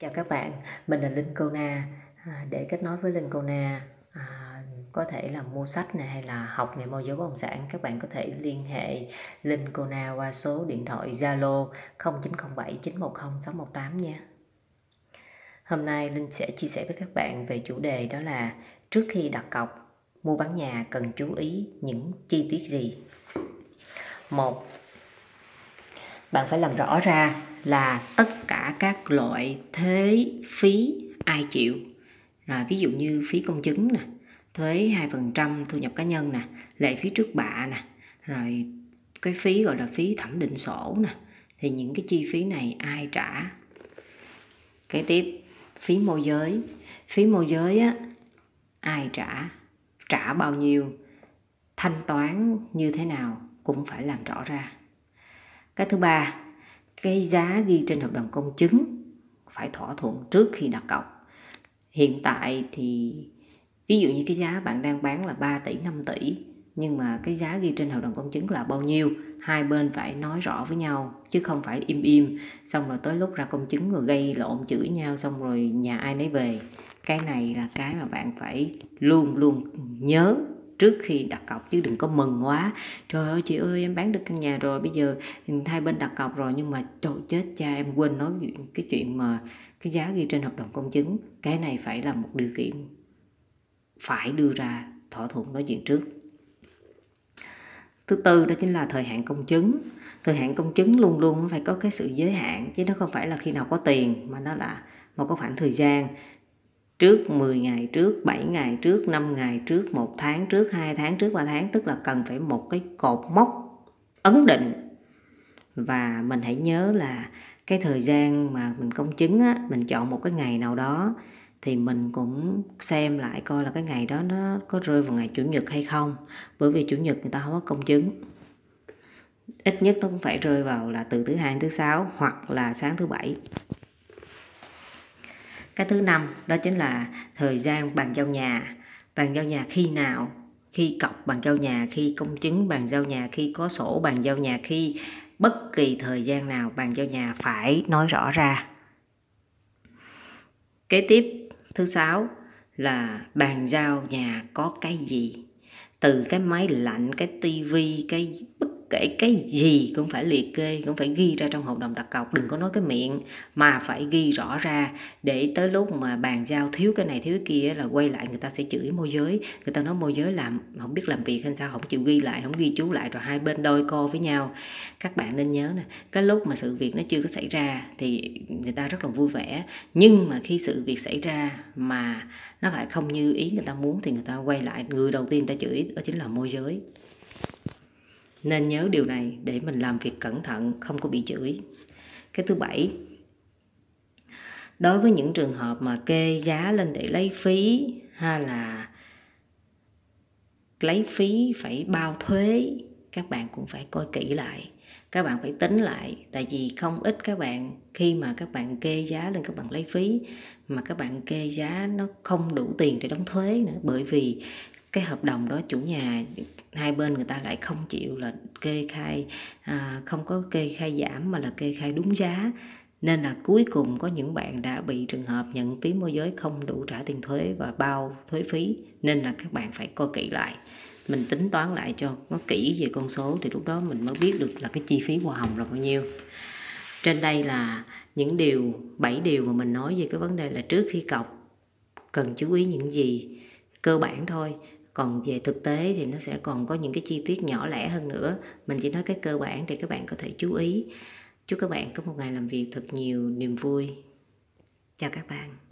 Chào các bạn, mình là Linh Kona. À, để kết nối với Linh Kona, à, có thể là mua sách này hay là học nghề môi giới bất động sản, các bạn có thể liên hệ Linh Kona qua số điện thoại Zalo 0907 910 618 nha. Hôm nay Linh sẽ chia sẻ với các bạn về chủ đề đó là trước khi đặt cọc mua bán nhà cần chú ý những chi tiết gì. Một, bạn phải làm rõ ra là tất cả các loại thuế phí ai chịu. À, ví dụ như phí công chứng nè thuế 2% thu nhập cá nhân nè lệ phí trước bạ nè rồi cái phí gọi là phí thẩm định sổ nè thì những cái chi phí này ai trả? Cái tiếp phí môi giới. Phí môi giới á ai trả? Trả bao nhiêu? Thanh toán như thế nào cũng phải làm rõ ra cái thứ ba, cái giá ghi trên hợp đồng công chứng phải thỏa thuận trước khi đặt cọc. Hiện tại thì, ví dụ như cái giá bạn đang bán là 3 tỷ 5 tỷ, nhưng mà cái giá ghi trên hợp đồng công chứng là bao nhiêu, hai bên phải nói rõ với nhau, chứ không phải im im. Xong rồi tới lúc ra công chứng rồi gây lộn chửi nhau, xong rồi nhà ai nấy về. Cái này là cái mà bạn phải luôn luôn nhớ trước khi đặt cọc, chứ đừng có mừng quá. Trời ơi, chị ơi, em bán được căn nhà rồi, bây giờ hai bên đặt cọc rồi, nhưng mà trời, chết cha, em quên nói chuyện, cái chuyện mà cái giá ghi trên hợp đồng công chứng. Cái này phải là một điều kiện phải đưa ra thỏa thuận nói chuyện trước. Thứ tư đó chính là thời hạn công chứng. Thời hạn công chứng luôn luôn phải có cái sự giới hạn, chứ nó không phải là khi nào có tiền, mà nó là một cái khoảng thời gian trước 10 ngày trước 7 ngày trước 5 ngày trước 1 tháng trước 2 tháng trước 3 tháng tức là cần phải một cái cột mốc ấn định. Và mình hãy nhớ là cái thời gian mà mình công chứng á, mình chọn một cái ngày nào đó thì mình cũng xem lại coi là cái ngày đó nó có rơi vào ngày chủ nhật hay không. Bởi vì chủ nhật người ta không có công chứng. Ít nhất nó cũng phải rơi vào là từ thứ hai đến thứ sáu hoặc là sáng thứ bảy cái thứ năm đó chính là thời gian bàn giao nhà. Bàn giao nhà khi nào? Khi cọc bàn giao nhà, khi công chứng bàn giao nhà, khi có sổ bàn giao nhà, khi bất kỳ thời gian nào bàn giao nhà phải nói rõ ra. Kế tiếp, thứ sáu là bàn giao nhà có cái gì? Từ cái máy lạnh, cái tivi, cái bất kể cái gì cũng phải liệt kê cũng phải ghi ra trong hợp đồng đặt cọc đừng có nói cái miệng mà phải ghi rõ ra để tới lúc mà bàn giao thiếu cái này thiếu cái kia là quay lại người ta sẽ chửi môi giới. Người ta nói môi giới làm không biết làm việc hay sao không chịu ghi lại không ghi chú lại rồi hai bên đôi co với nhau. Các bạn nên nhớ nè cái lúc mà sự việc nó chưa có xảy ra thì người ta rất là vui vẻ. Nhưng mà khi sự việc xảy ra mà nó lại không như ý người ta muốn thì người ta quay lại người đầu tiên ta chửi đó chính là môi giới nên nhớ điều này để mình làm việc cẩn thận, không có bị chửi. Cái thứ bảy, đối với những trường hợp mà kê giá lên để lấy phí hay là lấy phí phải bao thuế, các bạn cũng phải coi kỹ lại. Các bạn phải tính lại, tại vì không ít các bạn, khi mà các bạn kê giá lên các bạn lấy phí, mà các bạn kê giá nó không đủ tiền để đóng thuế nữa. Bởi vì cái hợp đồng đó chủ nhà hai bên người ta lại không chịu là kê khai à, không có kê khai giảm mà là kê khai đúng giá. Nên là cuối cùng có những bạn đã bị trường hợp nhận phí môi giới không đủ trả tiền thuế và bao thuế phí. Nên là các bạn phải coi kỹ lại. Mình tính toán lại cho nó kỹ về con số thì lúc đó mình mới biết được là cái chi phí hoa hồng là bao nhiêu. Trên đây là những điều bảy điều mà mình nói về cái vấn đề là trước khi cọc cần chú ý những gì. Cơ bản thôi còn về thực tế thì nó sẽ còn có những cái chi tiết nhỏ lẻ hơn nữa. Mình chỉ nói cái cơ bản để các bạn có thể chú ý. Chúc các bạn có một ngày làm việc thật nhiều niềm vui. Chào các bạn.